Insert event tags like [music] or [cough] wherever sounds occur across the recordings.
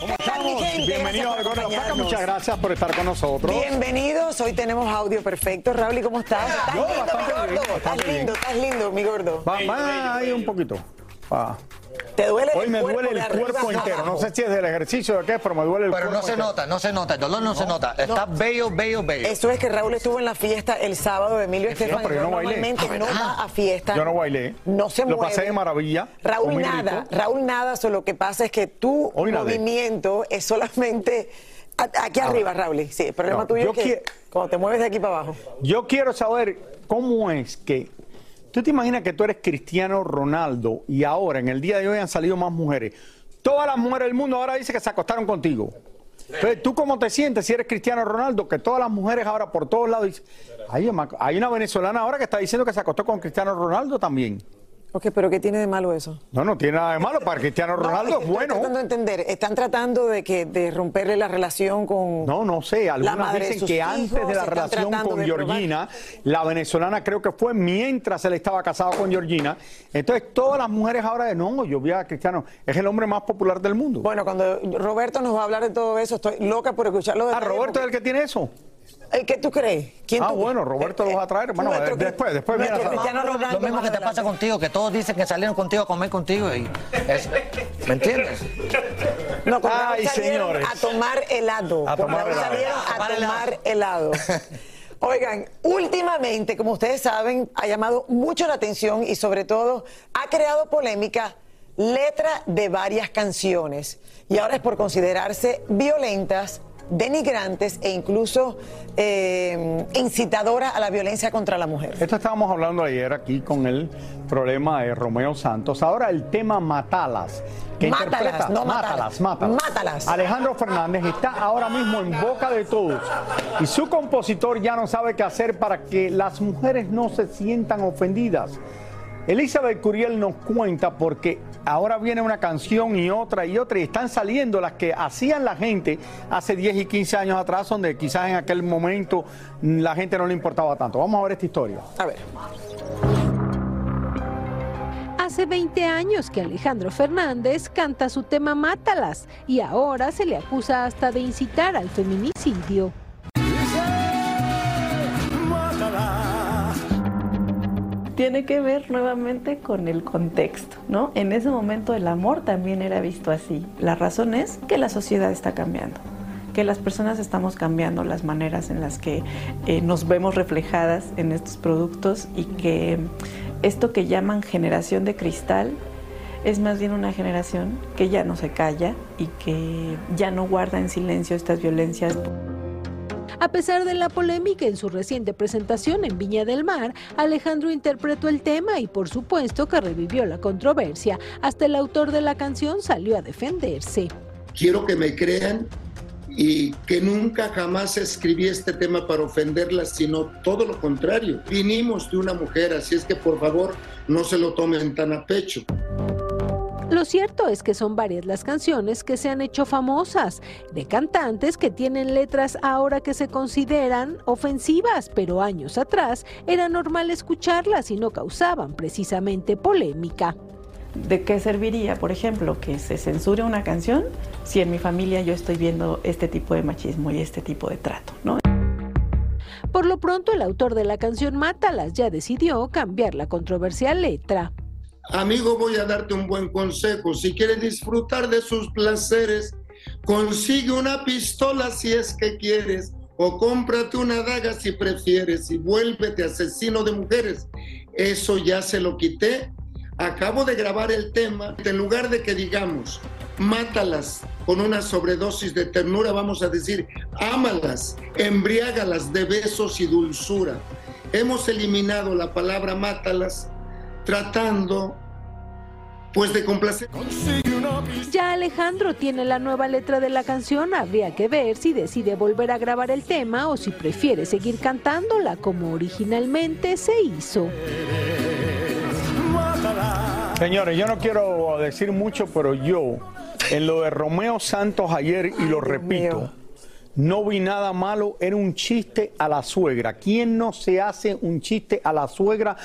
¿Cómo estamos? Bienvenidos por Gordo de la Flaca, muchas gracias por estar con nosotros. Bienvenidos, hoy tenemos audio perfecto. Raúl, ¿y cómo estás? ¿Estás Yo, lindo, bastante mi bien, gordo? ¿Estás lindo, estás lindo, mi gordo? Va, va ahí un poquito. Va. ¿Te duele Hoy el me cuerpo duele el cuerpo entero. No sé si es del ejercicio o de qué, pero me duele el Pero cuerpo no se entero. nota, no se nota, el dolor no, se nota. Está bello, bello, bello. Eso es que Raúl estuvo en la fiesta el sábado de Emilio Estefan. pero yo no bailé. Normalmente no va a fiesta. Yo no bailé. No se Lo mueve. pasé de maravilla, Raúl nada, rico. Raúl nada, solo lo que pasa es que tu Hoy nadé. movimiento es solamente aquí arriba, Raúl. Sí, el problema No, tuyo yo es que quiero- cuando te mueves de aquí para abajo. Yo quiero saber cómo es que. Tú te imaginas que tú eres Cristiano Ronaldo y ahora, en el día de hoy, han salido más mujeres. Todas las mujeres del mundo ahora dicen que se acostaron contigo. Entonces, ¿tú cómo te sientes si eres Cristiano Ronaldo? Que todas las mujeres ahora por todos lados dicen. Hay, una venezolana ahora que está diciendo que se acostó con Cristiano Ronaldo también. Ok, pero ¿qué tiene de malo eso? No, no tiene nada de malo. Para Cristiano Ronaldo No, es estoy bueno. tratando de entender. Están tratando de que de romperle la relación con. No, no sé. Algunas dicen que hijos, antes de la relación con probar. Georgina, la venezolana creo que fue mientras él estaba casado con Georgina. Entonces, todas las mujeres ahora de no, yo vi a Cristiano, es el hombre más popular del mundo. Bueno, cuando Roberto nos va a hablar de todo eso, estoy loca por escucharlo. ah, Roberto es el que tiene eso. ¿El que tú crees? ¿Quién Ah, tú- bueno, Roberto lo va a traer. Bueno, Nuestro- después, después viene Ronaldo Lo mismo que te pasa contigo, que todos dicen que salieron contigo a comer contigo. Y ¿Me entiendes? No, con Ay, señores. a tomar helado. A tomar helado. salieron A a tomar tomar helado. [laughs] Oigan, últimamente, como ustedes saben, ha llamado mucho la atención y sobre todo ha creado polémica letra de varias canciones. Y ahora es por considerarse violentas, denigrantes e incluso eh, incitadoras a la violencia contra la mujer. Esto estábamos hablando ayer aquí con el problema de Romeo Santos. Ahora el tema Matalas. Que Mátalas, interpreta- no mátalas. mátalas, mátalas. Alejandro Fernández está ahora mismo en boca de todos. Y su compositor ya no sabe qué hacer para que las mujeres no se sientan ofendidas. Elizabeth Curiel nos cuenta porque ahora viene una canción y otra y otra y están saliendo las que hacían la gente hace 10 y 15 años atrás, donde quizás en aquel momento la gente no le importaba tanto. Vamos a ver esta historia. A ver. Hace 20 años que Alejandro Fernández canta su tema Mátalas y ahora se le acusa hasta de incitar al feminicidio. Tiene que ver nuevamente con el contexto, ¿no? En ese momento el amor también era visto así. La razón es que la sociedad está cambiando, que las personas estamos cambiando las maneras en las que eh, nos vemos reflejadas en estos productos y que esto que llaman generación de cristal es más bien una generación que ya no se calla y que ya no guarda en silencio estas violencias. A pesar de la polémica en su reciente presentación en Viña del Mar, Alejandro interpretó el tema y por supuesto que revivió la controversia. Hasta el autor de la canción salió a defenderse. quiero que me crean y que nunca jamás escribí este tema para ofenderlas, sino todo lo contrario. Vinimos de una mujer, así es que por favor no se lo tomen tan a pecho. Lo cierto es que son varias las canciones que se han hecho famosas, de cantantes que tienen letras ahora que se consideran ofensivas, pero años atrás era normal escucharlas y no causaban precisamente polémica. ¿De qué serviría, por ejemplo, que se censure una canción si en mi familia yo estoy viendo este tipo de machismo y este tipo de trato, ¿no? Por lo pronto, el autor de la canción Mátalas ya decidió cambiar la controversial letra. Amigo, voy a darte un buen consejo. Si quieres disfrutar de sus placeres, consigue una pistola si es que quieres, o cómprate una daga si prefieres, y vuélvete asesino de mujeres. eso ya se lo quité. Acabo de grabar el tema. En lugar de que digamos, mátalas con una sobredosis de ternura, vamos a decir, ámalas, embriágalas de besos y dulzura. Hemos eliminado la palabra mátalas tratando pues de complacer. Ya Alejandro tiene la nueva letra de la canción, habría que ver si decide volver a grabar el tema o si prefiere seguir cantándola como originalmente se hizo. Señores, yo no quiero decir mucho, pero yo, en lo de Romeo Santos ayer, y lo repito, no vi nada malo, era un chiste a la suegra. ¿Quién no se hace un chiste a la suegra?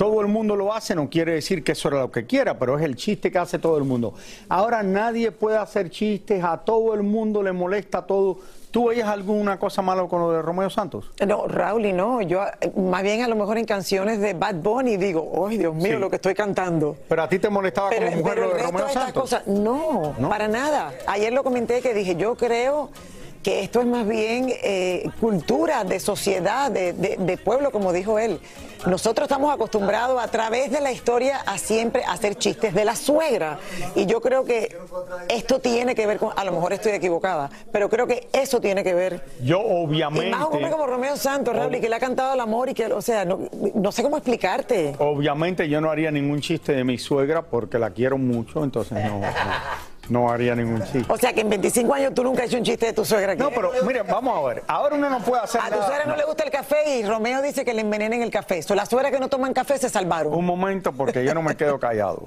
Todo el mundo lo hace, no quiere decir que eso era lo que quiera, pero es el chiste que hace todo el mundo. Ahora nadie puede hacer chistes, a todo el mundo le molesta todo. ¿Tú veías alguna cosa mala con lo de Romeo Santos? No, Raúl, y no. Yo, más bien a lo mejor en canciones de Bad Bunny digo, ¡ay, Dios mío, Sí. lo que estoy cantando! Pero a ti te molestaba como mujer pero lo de Romeo de Santos. cosas, no, ¿No? para nada. Ayer lo comenté que dije, yo creo que esto es más bien eh, cultura de sociedad, de, de- de pueblo, como dijo él. Nosotros estamos acostumbrados a través de la historia a siempre hacer chistes de la suegra. Y yo creo que esto tiene que ver con, a lo mejor estoy equivocada, pero creo que eso tiene que ver. Yo Y obviamente, más un hombre como Romeo Santos, Raúl, y que le ha cantado al amor y que, o sea, no, no sé cómo explicarte. obviamente yo no haría ningún chiste de mi suegra porque la quiero mucho, entonces no, no, no haría ningún chiste. O sea, que en 25 años tú nunca has hecho un chiste de tu suegra. aquí. No, pero miren, vamos a ver. Ahora uno no puede hacer A tu suegra no le gusta el café y Romeo dice que le envenenen el café. So, las suegras que no toman café se salvaron. Un momento, porque yo no me quedo callado.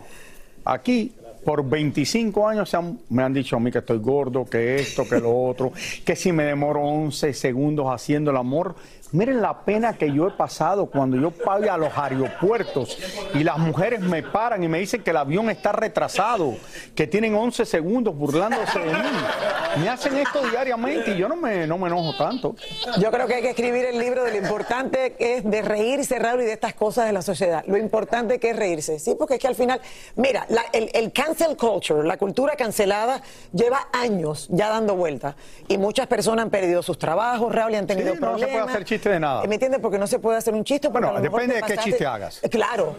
Aquí, por 25 años se han- me han dicho a mí que estoy gordo, que esto, que lo otro, que si me demoro 11 segundos haciendo el amor. Miren la pena que yo he pasado cuando yo pago a los aeropuertos y las mujeres me paran y me dicen que el avión está retrasado, que tienen 11 segundos burlándose de mí. Me hacen esto diariamente y yo no me, no me enojo tanto. Yo creo que hay que escribir el libro de lo importante que es de reírse, Raúl, y de estas cosas de la sociedad. Lo importante que es reírse, ¿sí? Porque es que al final, mira, la- el, el cancel culture, la cultura cancelada, lleva años ya dando vueltas. Y muchas personas han perdido sus trabajos, Raúl, y han tenido Sí, no se problemas. puede hacer chiste de nada. ¿Me entiendes? Porque no se puede hacer un chiste. Bueno, depende de qué chiste hagas. Claro.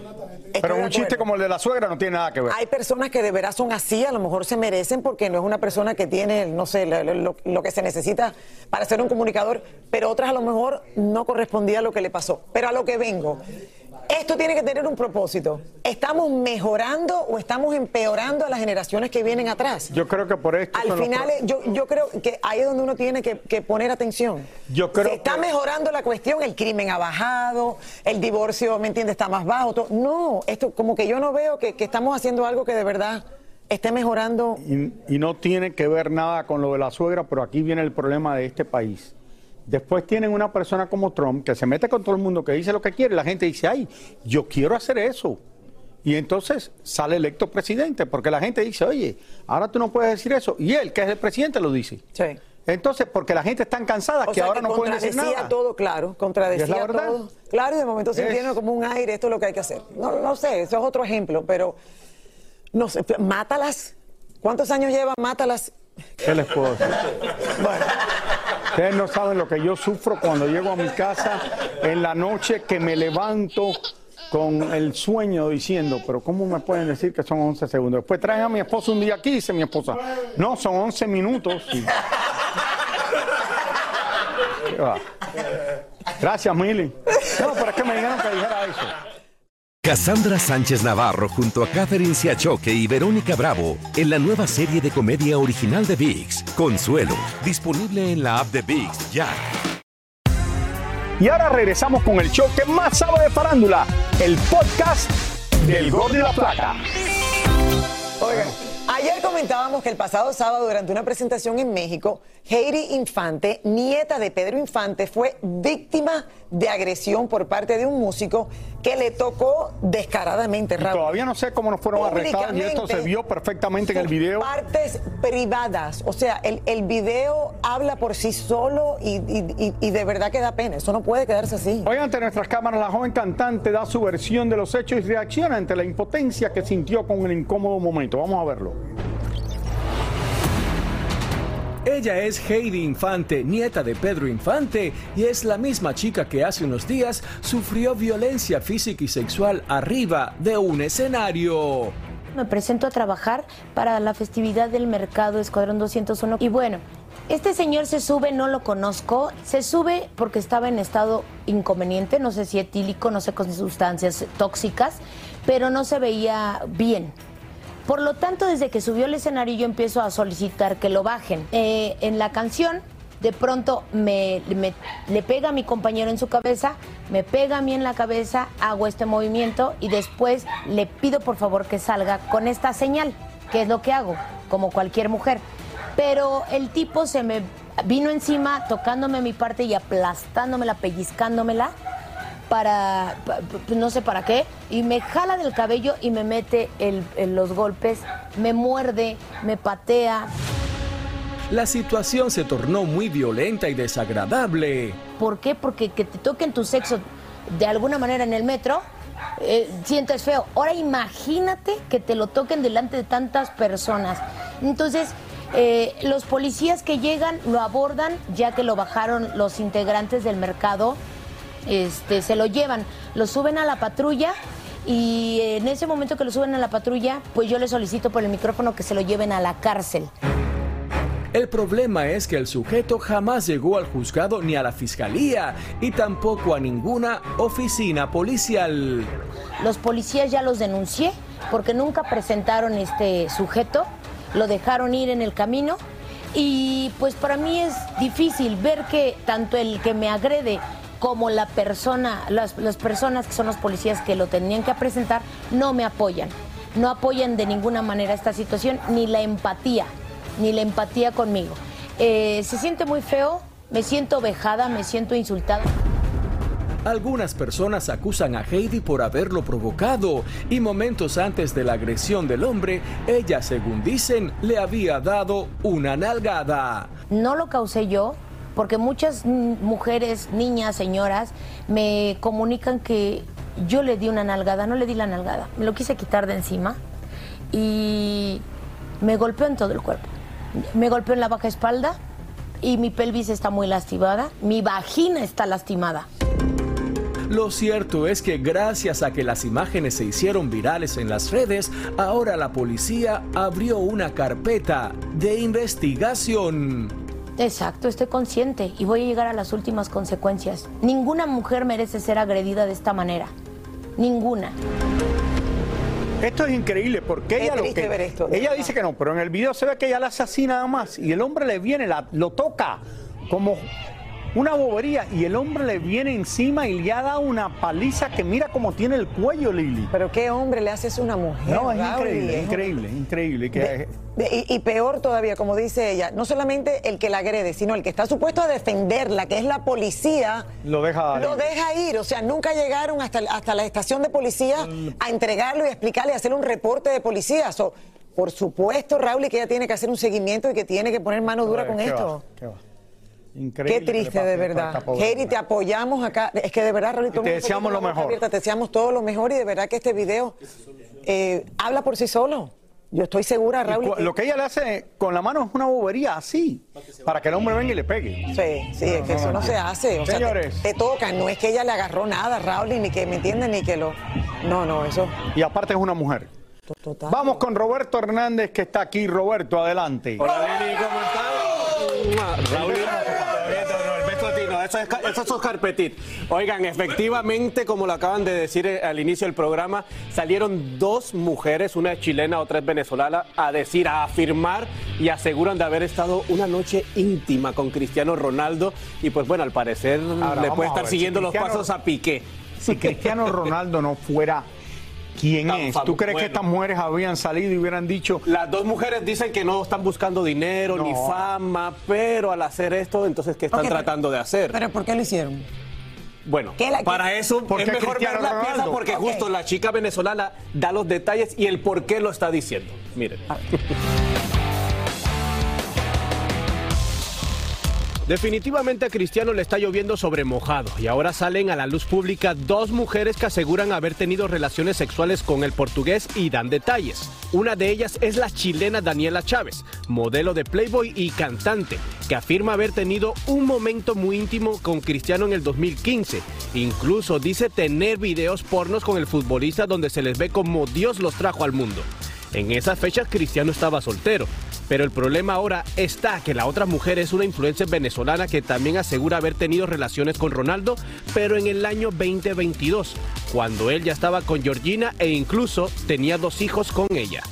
estoy Pero un chiste como el de la suegra no tiene nada que ver. Hay personas que de veras son así, a lo mejor se merecen porque no es una persona que tiene, no sé, lo, lo- lo que se necesita para ser un comunicador, pero otras a lo mejor no correspondía a lo que le pasó. Pero a lo que vengo, esto tiene que tener un propósito. ¿Estamos mejorando o estamos empeorando a las generaciones que vienen atrás? Yo creo que por esto Al los final, yo, yo creo que ahí es donde uno tiene que, que poner atención. Yo creo Se está que- mejorando la cuestión, el crimen ha bajado, el divorcio, ¿me entiendes?, está más bajo. todo. No, esto como que yo no veo que, que estamos haciendo algo que de verdad esté mejorando. y, y no tiene que ver nada con lo de la suegra, pero aquí viene el problema de este país. Después tienen una persona como Trump que se mete con todo el mundo, que dice lo que quiere, la gente dice, ay, yo quiero hacer eso. Y entonces sale electo presidente, porque la gente dice, oye, ahora tú no puedes decir eso. Y él, que es el presidente, lo dice. Sí. Entonces, porque la gente está cansada O que sea, ahora que no pueden decir nada. todo, claro, ¿Y es contradecía la verdad? todo. Claro, y de momento Es- sintiendo como un aire, esto es lo que hay que hacer. No, no sé, eso es otro ejemplo, pero no sé, mátalas. ¿Cuántos años lleva Mátalas? ¿Qué les puedo decir? Bueno, Ustedes no saben lo que yo sufro cuando llego a mi casa en la noche que me levanto con el sueño diciendo, pero ¿cómo me pueden decir que son 11 segundos? Después traen a mi esposa un día aquí dice mi esposa, no, son 11 minutos. [laughs] Gracias, Mili. No, pero es que me dijeron que dijera eso. Cassandra Sánchez Navarro junto a Catherine Siachoque y Verónica Bravo en la nueva serie de comedia original de VIX, Consuelo, disponible en la app de VIX ya. Y ahora regresamos con el show que más sabe de farándula, el podcast del Gol de la Plata. Oigan, ayer comentábamos que el pasado sábado, durante una presentación en México, Heidi Infante, nieta de Pedro Infante, fue víctima de agresión por parte de un músico que le tocó descaradamente, Raúl. Todavía no sé cómo nos fueron arrestados y esto se vio perfectamente en el video. Partes privadas. O sea, el, el video habla por sí solo y, y- y- y de verdad que da pena. Eso no puede quedarse así. Hoy ante nuestras cámaras la joven cantante da su versión de los hechos y reacciona ante la impotencia que sintió con el incómodo momento. Vamos a verlo. Ella es Heidi Infante, nieta de Pedro Infante, y es la misma chica que hace unos días sufrió violencia física y sexual arriba de un escenario. Me presento a trabajar para la festividad del mercado Escuadrón 201 y bueno, este señor se sube, no lo conozco, se sube porque estaba en estado inconveniente, no sé si etílico, no sé con sustancias tóxicas, pero no se veía bien. Por lo tanto, desde que subió al escenario yo empiezo a solicitar que lo bajen. Eh, en la canción, de pronto me, le pega a mi compañero en su cabeza, me pega a mí en la cabeza, hago este movimiento y después le pido por favor que salga con esta señal, que es lo que hago, como cualquier mujer pero el tipo se me vino encima tocándome mi parte y aplastándomela, pellizcándomela para, no sé para qué, y me jala del cabello y me mete los golpes, me muerde, me patea. La situación se tornó muy violenta y desagradable. ¿Por qué? Porque que te toquen tu sexo de alguna manera en el metro, eh, sientes feo. Ahora imagínate que te lo toquen delante de tantas personas. Entonces, eh, los policías que llegan lo abordan, ya que lo bajaron los integrantes del mercado, este, se lo llevan, lo suben a la patrulla y en ese momento que lo suben a la patrulla, pues yo le solicito por el micrófono que se lo lleven a la cárcel. El problema es que el sujeto jamás llegó al juzgado ni a la fiscalía y tampoco a ninguna oficina policial. Los policías ya los denuncié porque nunca presentaron este sujeto lo dejaron ir en el camino y pues para mí es difícil ver que tanto el que me agrede como la persona, las, las personas que son los policías que lo tenían que presentar, no me apoyan. No apoyan de ninguna manera esta situación, ni la empatía, ni la empatía conmigo. Eh, se siente muy feo, me siento vejada, me siento insultada. Algunas personas acusan a Heidi por haberlo provocado y momentos antes de la agresión del hombre, ella, según dicen, le había dado una nalgada. No lo causé yo, porque muchas mujeres, niñas, señoras, me comunican que yo le di una nalgada, no le di la nalgada, me lo quise quitar de encima y me golpeó en todo el cuerpo. Me golpeó en la baja espalda y mi pelvis está muy lastimada, mi vagina está lastimada. Lo cierto es que gracias a que las imágenes se hicieron virales en las redes, ahora la policía abrió una carpeta de investigación. Exacto, estoy consciente y voy a llegar a las últimas consecuencias. Ninguna mujer merece ser agredida de esta manera. Ninguna. Esto es increíble porque ella lo que, ella dice que no, pero en el video se ve que ella la hace así nada más y el hombre le viene, la, lo toca como una bobería y el hombre le viene encima y le ha dado una paliza que mira cómo tiene el cuello, Lili. Pero qué hombre le haces a una mujer. No, es increíble, increíble, increíble. y, peor todavía, como dice ella, no solamente el que la agrede, sino el que está supuesto a defenderla, que es la policía, lo deja, lo deja ir. O sea, nunca llegaron hasta, hasta la estación de policía a entregarlo y explicarle, a hacer un reporte de policía. por supuesto, Raúl, que ella tiene que hacer un seguimiento y que tiene que poner mano dura con esto. Qué triste, de verdad. Jerry, te apoyamos acá. Es que de verdad, Rolito, te deseamos lo mejor. te deseamos todo lo mejor y de verdad que este video eh, habla por sí solo. Yo estoy segura, Raúl. Lo que ella le hace con la mano es una bobería así, para que el hombre venga y le pegue. Sí, sí, es que eso no se hace. Señores. te, tocan, no es que ella le agarró nada, Raúl, ni que me entienden, ni que lo. No, no, eso. Y aparte es una mujer. Total. Vamos con Roberto Hernández, que está aquí. Roberto, adelante. Hola, Lili, ¿cómo estás? Raúl eso es, eso carpetit. Oigan, efectivamente, como lo acaban de decir eh, al inicio del programa, salieron dos mujeres, una es chilena, otra es venezolana, a decir, a afirmar y aseguran de haber estado una noche íntima con Cristiano Ronaldo. Y pues bueno, al parecer le puede estar siguiendo los pasos a Piqué. Si Cristiano Ronaldo no fuera ¿Quién es? ¿Tú crees que estas mujeres habían salido y hubieran dicho? Las dos mujeres dicen que no están buscando dinero ni fama, pero al hacer esto, entonces, ¿qué están tratando de hacer? ¿Pero por qué lo hicieron? Bueno, para eso es mejor ver la pieza porque justo la chica venezolana da los detalles y el por qué lo está diciendo. Miren. Definitivamente a Cristiano le está lloviendo sobre mojado y ahora salen a la luz pública dos mujeres que aseguran haber tenido relaciones sexuales con el portugués y dan detalles. Una de ellas es la chilena Daniela Chávez, modelo de Playboy y cantante, que afirma haber tenido un momento muy íntimo con Cristiano en el 2015. Incluso dice tener videos pornos con el futbolista donde se les ve como Dios los trajo al mundo. En esas fechas Cristiano estaba soltero. Pero el problema ahora está que la otra mujer es una influencer venezolana que también asegura haber tenido relaciones con Ronaldo, pero en el año 2022, cuando él ya estaba con Georgina e incluso tenía dos hijos con ella.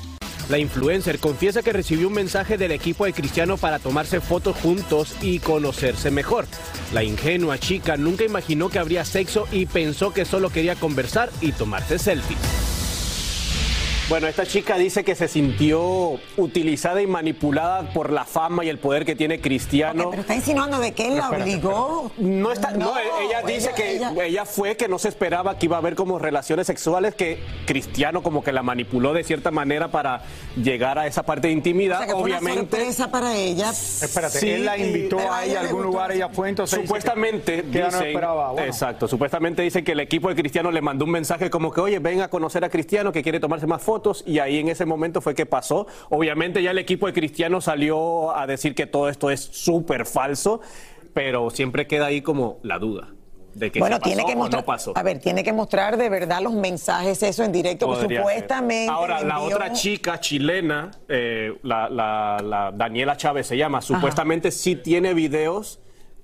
La influencer confiesa que recibió un mensaje del equipo de Cristiano para tomarse fotos juntos y conocerse mejor. La ingenua chica nunca imaginó que habría sexo y pensó que solo quería conversar y tomarse selfies. Bueno, esta chica dice que se sintió utilizada y manipulada por la fama y el poder que tiene Cristiano. Pero está insinuando de que él la obligó. No está, no, ella dice ella- que ella- ella... fue que no se esperaba que iba a haber como relaciones sexuales, que Cristiano como que la manipuló de cierta manera para llegar a esa parte de O intimidad. sea, que fue una Obviamente. sorpresa para ella. Espérate, Sí, él la invitó a ella a algún lugar, ella fue, entonces Supuestamente que, que ella no dicen- esperaba. Bueno, exacto, supuestamente dicen que el equipo de Cristiano le mandó un mensaje como que, oye, ven a conocer a Cristiano que quiere tomarse más fotos y ahí en ese momento fue que pasó. Obviamente ya el equipo de Cristiano salió a decir que todo esto es súper falso, pero siempre queda ahí como la duda de que bueno, pasó tiene que o mostrar. no pasó. A ver, tiene que mostrar de verdad los mensajes, eso en directo, que Podría ser. supuestamente. Ahora, la envió- otra chica chilena, eh, la, la- la Daniela Chávez se llama, supuestamente sí tiene videos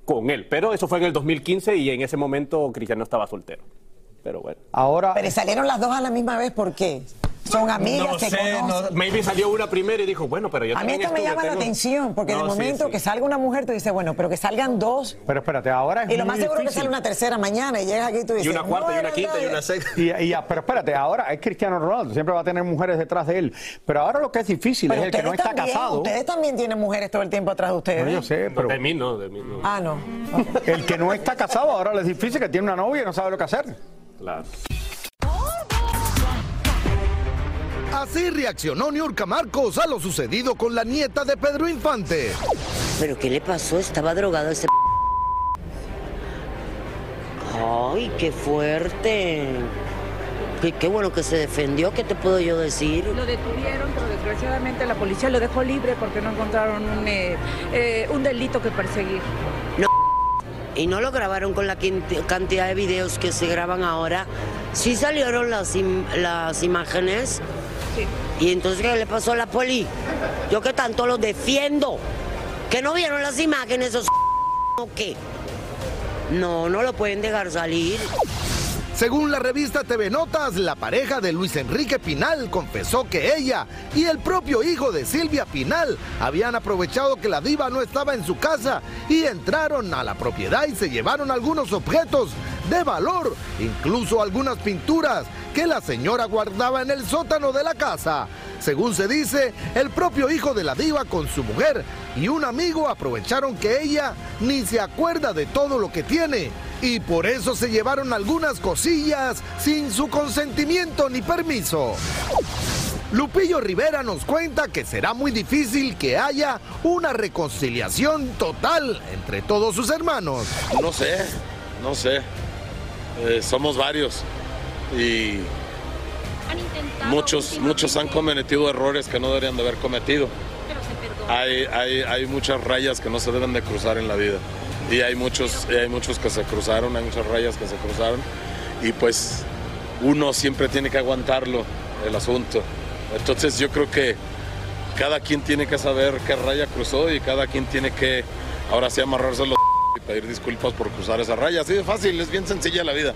con él, pero eso fue en el 2015 y en ese momento Cristiano estaba soltero. Pero bueno. ahora, Pero salieron las dos a la misma vez, ¿por qué? Son amigas, no se sé, conocen. no- maybe salió una primero y dijo, bueno, pero yo A mí esto me llama la atención, porque de No, momento sí. que salga una mujer, tú dices, bueno, pero que salgan dos. pero espérate, ahora es Y lo más seguro que difícil. sale una tercera mañana y llegas aquí y tú Y dices. una cuarta, "No, y una quinta, y verdad". una sexta. Y, y- pero espérate, ahora es Cristiano Ronaldo, siempre va a tener mujeres detrás de él. Pero ahora lo que es difícil Pero es el que no está también, casado. Ustedes también tienen mujeres todo el tiempo atrás de ustedes. No, yo sé, pero De mí no, de mí no. Ah, no. el que no está casado ahora le es difícil, que tiene una novia y no sabe lo que hacer. Claro. Así reaccionó Niurka Marcos a lo sucedido con la nieta de Pedro Infante. ¿Pero qué le pasó? Estaba drogado ese... Ay, qué fuerte. Qué, qué bueno que se defendió, ¿qué te puedo yo decir? Lo detuvieron, pero desgraciadamente la policía lo dejó libre porque no encontraron un, eh, eh, un delito que perseguir. Y no lo grabaron con la cantidad de videos que se graban ahora. Sí salieron las, im- las imágenes. ¿Y entonces qué le pasó a la poli? Yo que tanto lo defiendo. ¿Que no vieron las imágenes esos [laughs] o qué? No, no lo pueden dejar salir. Según la revista TV Notas, la pareja de Luis Enrique Pinal confesó que ella y el propio hijo de Silvia Pinal habían aprovechado que la diva no estaba en su casa y entraron a la propiedad y se llevaron algunos objetos de valor, incluso algunas pinturas que la señora guardaba en el sótano de la casa. Según se dice, el propio hijo de la diva con su mujer y un amigo aprovecharon que ella ni se acuerda de todo lo que tiene y por eso se llevaron algunas cosillas sin su consentimiento ni permiso. Lupillo Rivera nos cuenta que será muy difícil que haya una reconciliación total entre todos sus hermanos. No sé, no sé. Eh, somos varios y muchos, muchos han cometido errores que no deberían de haber cometido. Hay, hay, hay muchas rayas que no se deben de cruzar en la vida y hay muchos, hay muchos que se cruzaron, hay muchas rayas que se cruzaron y pues uno siempre tiene que aguantarlo el asunto. Entonces yo creo que cada quien tiene que saber qué raya cruzó y cada quien tiene que ahora sí amarrarse los [laughs] y pedir disculpas por cruzar esa raya. Así de fácil, es bien sencilla la vida.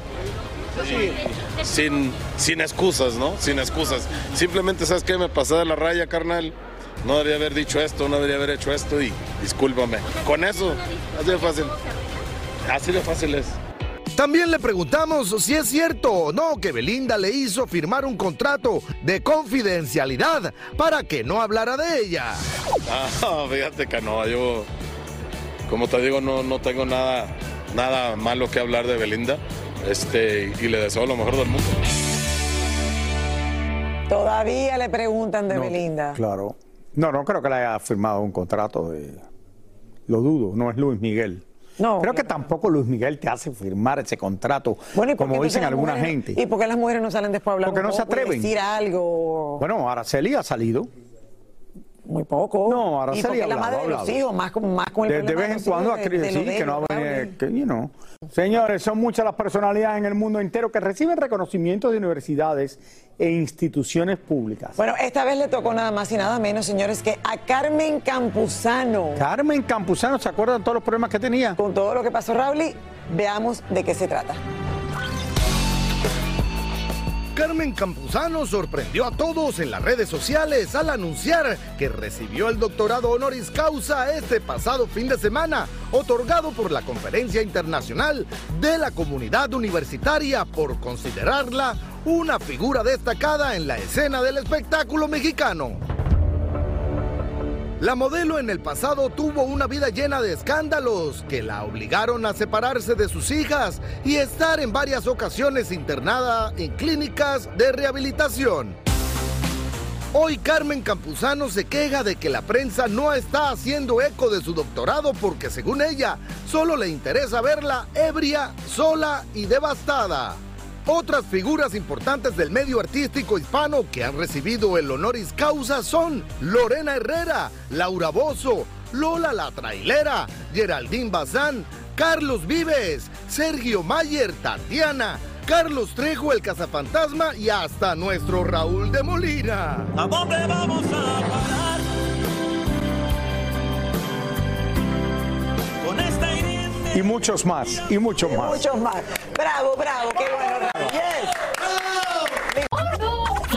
Y sin, sin excusas, ¿no? Sin excusas. Simplemente, ¿sabes qué? Me pasé de la raya, carnal. No debería haber dicho esto, no debería haber hecho esto y discúlpame. Con eso, así de fácil. Así de fácil es. También le preguntamos si es cierto o no que Belinda le hizo firmar un contrato de confidencialidad para que no hablara de ella. Ah, fíjate que no, yo, como te digo, no, no tengo nada, nada malo que hablar de Belinda. Este, y le deseo lo mejor del mundo. Todavía le preguntan de Belinda. Claro. No, no creo que le haya firmado un contrato de... Lo dudo, no es Luis Miguel. No, Creo que tampoco Luis Miguel te hace firmar ese contrato, Bueno, ¿y por qué como dicen alguna mujeres- gente. ¿Y por qué las mujeres no salen después a hablar? Porque no se atreven. decir algo. Bueno, Araceli ha salido. Muy poco. No, y Araceli porque ha la madre de los hijos, más con, más con el De, vez en cuando de- de de que no que, you know. Señores, son muchas las personalidades en el mundo entero que reciben reconocimientos de universidades e instituciones públicas. Bueno, esta vez le tocó nada más y nada menos, señores, que a Carmen Campuzano. Carmen Campuzano, ¿se acuerdan de todos los problemas que tenía? Con todo lo que pasó, Raúl, veamos de qué se trata. Carmen Campuzano sorprendió a todos en las redes sociales al anunciar que recibió el doctorado honoris causa este pasado fin de semana, otorgado por la Conferencia Internacional de la Comunidad Universitaria por considerarla una figura destacada en la escena del espectáculo mexicano. La modelo en el pasado tuvo una vida llena de escándalos que la obligaron a separarse de sus hijas y estar en varias ocasiones internada en clínicas de rehabilitación. Hoy Carmen Campuzano se queja de que la prensa no está haciendo eco de su doctorado porque según ella solo le interesa verla ebria, sola y devastada. Otras figuras importantes del medio artístico hispano que han recibido el honoris causa son Lorena Herrera, Laura Bozo, Lola la Trailera, Geraldine Bazán, Carlos Vives, Sergio Mayer, Tatiana, Carlos Trejo el Cazafantasma y hasta nuestro Raúl de Molina. ¿A dónde vamos a parar? Con esta hiriente Y muchos más, y muchos más. Muchos más. Bravo, bravo, qué bueno, Raúl. Yes.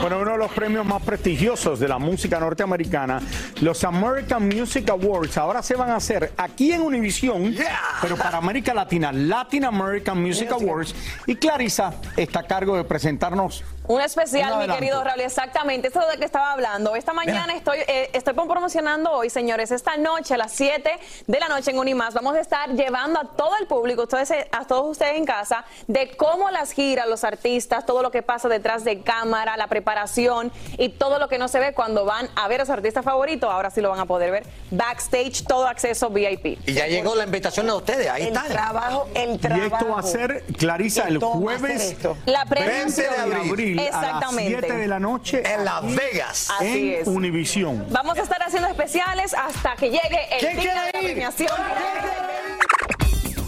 Bueno, uno de los premios más prestigiosos de la música norteamericana, los American Music Awards, ahora se van a hacer aquí en Univision, pero para América Latina, Latin American Music Awards. Y Clarisa está a cargo de presentarnos Un especial, Un mi querido Raúl, exactamente. Esto es de que estaba hablando. Esta mañana estoy, eh, estoy promocionando hoy, señores, esta noche a las 7 de la noche en Unimás. Vamos a estar llevando a todo el público, ustedes, eh, a todos ustedes en casa, de cómo las giras, los artistas, todo lo que pasa detrás de cámara, la preparación y todo lo que no se ve cuando van a ver a su artista favorito. Ahora sí lo van a poder ver. Backstage, todo acceso VIP. Y ya llegó la invitación a ustedes, ahí El está. trabajo, el Y trabajo. esto va a ser, Clarisa, el jueves. La 20 prevención. de abril a las Exactamente. 7 de la noche En Las Vegas. Así en es. Univision. Vamos a estar haciendo especiales hasta que llegue el ¿Quién día de la ir? premiación.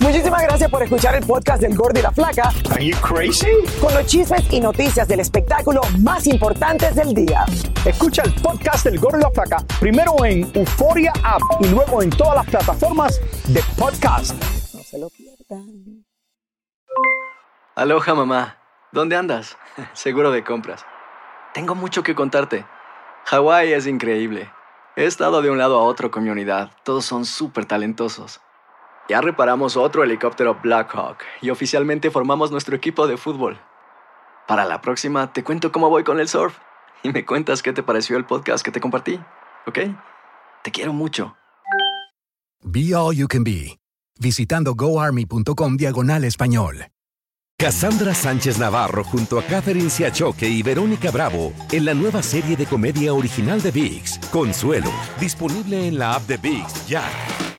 Muchísimas gracias por escuchar el podcast del Gordo y la Flaca Are you crazy? con los chismes y noticias del espectáculo más importantes del día. Escucha el podcast del Gordo y la Flaca primero en Euforia App y luego en todas las plataformas de podcast. No se lo pierdan. Aloha mamá, ¿dónde andas? [laughs] Seguro de compras. Tengo mucho que contarte. Hawái es increíble. He estado de un lado a otro con mi unidad. Todos son súper talentosos. Ya reparamos otro helicóptero Blackhawk y oficialmente formamos nuestro equipo de fútbol. Para la próxima te cuento cómo voy con el surf y me cuentas qué te pareció el podcast que te compartí, ¿ok? Te quiero mucho. Be All You Can Be, visitando goarmy.com diagonal español. Cassandra Sánchez Navarro junto a Catherine Siachoque y Verónica Bravo en la nueva serie de comedia original de VIX, Consuelo, disponible en la app de VIX ya.